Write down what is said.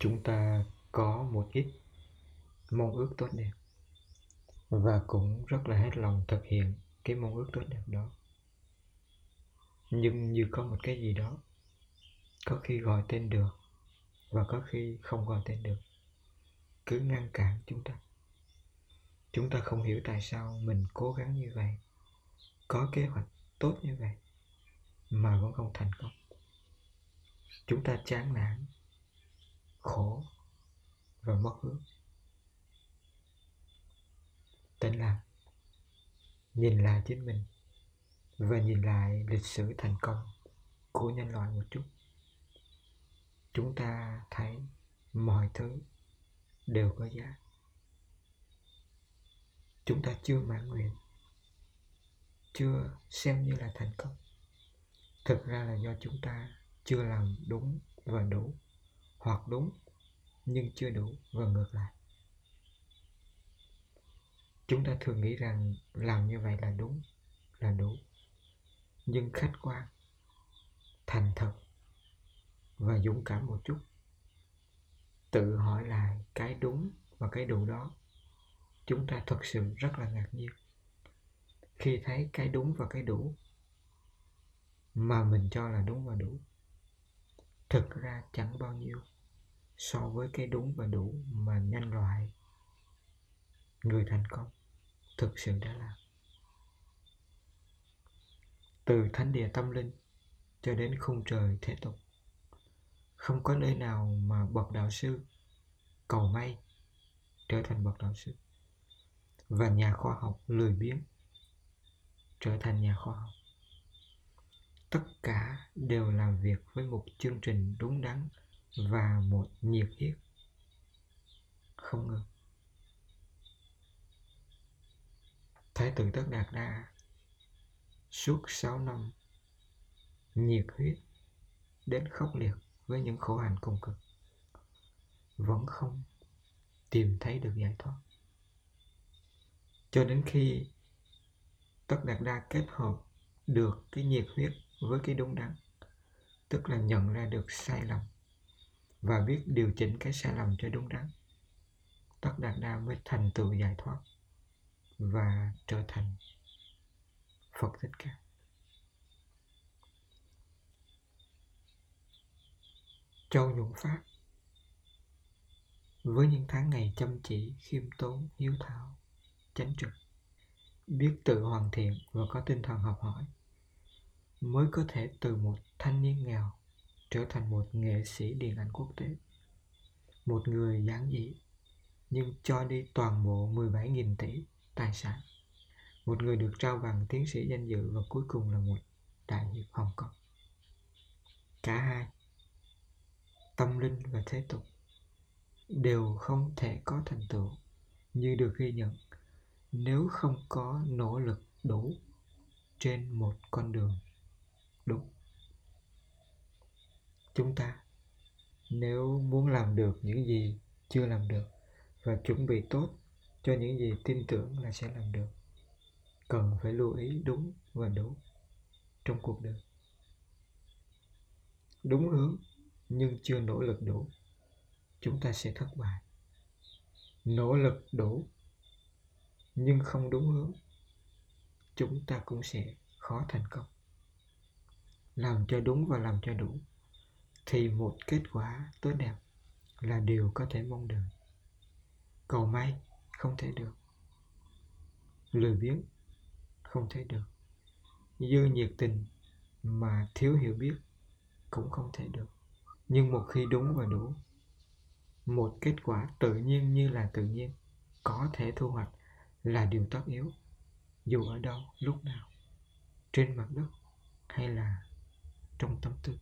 chúng ta có một ít mong ước tốt đẹp và cũng rất là hết lòng thực hiện cái mong ước tốt đẹp đó. Nhưng như có một cái gì đó, có khi gọi tên được và có khi không gọi tên được, cứ ngăn cản chúng ta. Chúng ta không hiểu tại sao mình cố gắng như vậy, có kế hoạch tốt như vậy mà vẫn không thành công. Chúng ta chán nản khổ và mất hướng tĩnh lặng nhìn lại chính mình và nhìn lại lịch sử thành công của nhân loại một chút, chúng ta thấy mọi thứ đều có giá. Chúng ta chưa mãn nguyện, chưa xem như là thành công. Thực ra là do chúng ta chưa làm đúng và đủ hoặc đúng, nhưng chưa đủ và ngược lại. Chúng ta thường nghĩ rằng làm như vậy là đúng, là đủ. Nhưng khách quan, thành thật và dũng cảm một chút. Tự hỏi lại cái đúng và cái đủ đó, chúng ta thật sự rất là ngạc nhiên. Khi thấy cái đúng và cái đủ mà mình cho là đúng và đủ, thực ra chẳng bao nhiêu so với cái đúng và đủ mà nhân loại, người thành công thực sự đã làm. Từ thánh địa tâm linh cho đến khung trời thế tục, không có nơi nào mà bậc đạo sư cầu may trở thành bậc đạo sư. Và nhà khoa học lười biếng trở thành nhà khoa học. Tất cả đều làm việc với một chương trình đúng đắn và một nhiệt huyết không ngừng. Thái tử Tất Đạt Đa, suốt 6 năm, nhiệt huyết đến khốc liệt với những khổ hạnh cùng cực, vẫn không tìm thấy được giải thoát. Cho đến khi tất đạt đa kết hợp được cái nhiệt huyết với cái đúng đắn, tức là nhận ra được sai lầm và biết điều chỉnh cái sai lầm cho đúng đắn. Tất đạt đa mới thành tựu giải thoát và trở thành phật thích ca. Châu nhuận pháp. Với những tháng ngày chăm chỉ, khiêm tốn, hiếu thảo, chánh trực, biết tự hoàn thiện và có tinh thần học hỏi, mới có thể từ một thanh niên nghèo trở thành một nghệ sĩ điện ảnh quốc tế, một người giản dị, nhưng cho đi toàn bộ 17.000 tỷ tài sản. Một người được trao bằng tiến sĩ danh dự và cuối cùng là một đại hiệp Hồng Kông. Cả hai, tâm linh và thế tục, đều không thể có thành tựu như được ghi nhận nếu không có nỗ lực đủ trên một con đường đúng chúng ta. Nếu muốn làm được những gì chưa làm được và chuẩn bị tốt cho những gì tin tưởng là sẽ làm được, cần phải lưu ý đúng và đủ trong cuộc đời. Đúng hướng nhưng chưa nỗ lực đủ, chúng ta sẽ thất bại. Nỗ lực đủ nhưng không đúng hướng, chúng ta cũng sẽ khó thành công. Làm cho đúng và làm cho đủ thì một kết quả tốt đẹp là điều có thể mong đợi. Cầu may không thể được. Lười biếng không thể được. Dư nhiệt tình mà thiếu hiểu biết cũng không thể được. Nhưng một khi đúng và đủ, một kết quả tự nhiên như là tự nhiên có thể thu hoạch là điều tất yếu, dù ở đâu, lúc nào, trên mặt đất hay là trong tâm tư.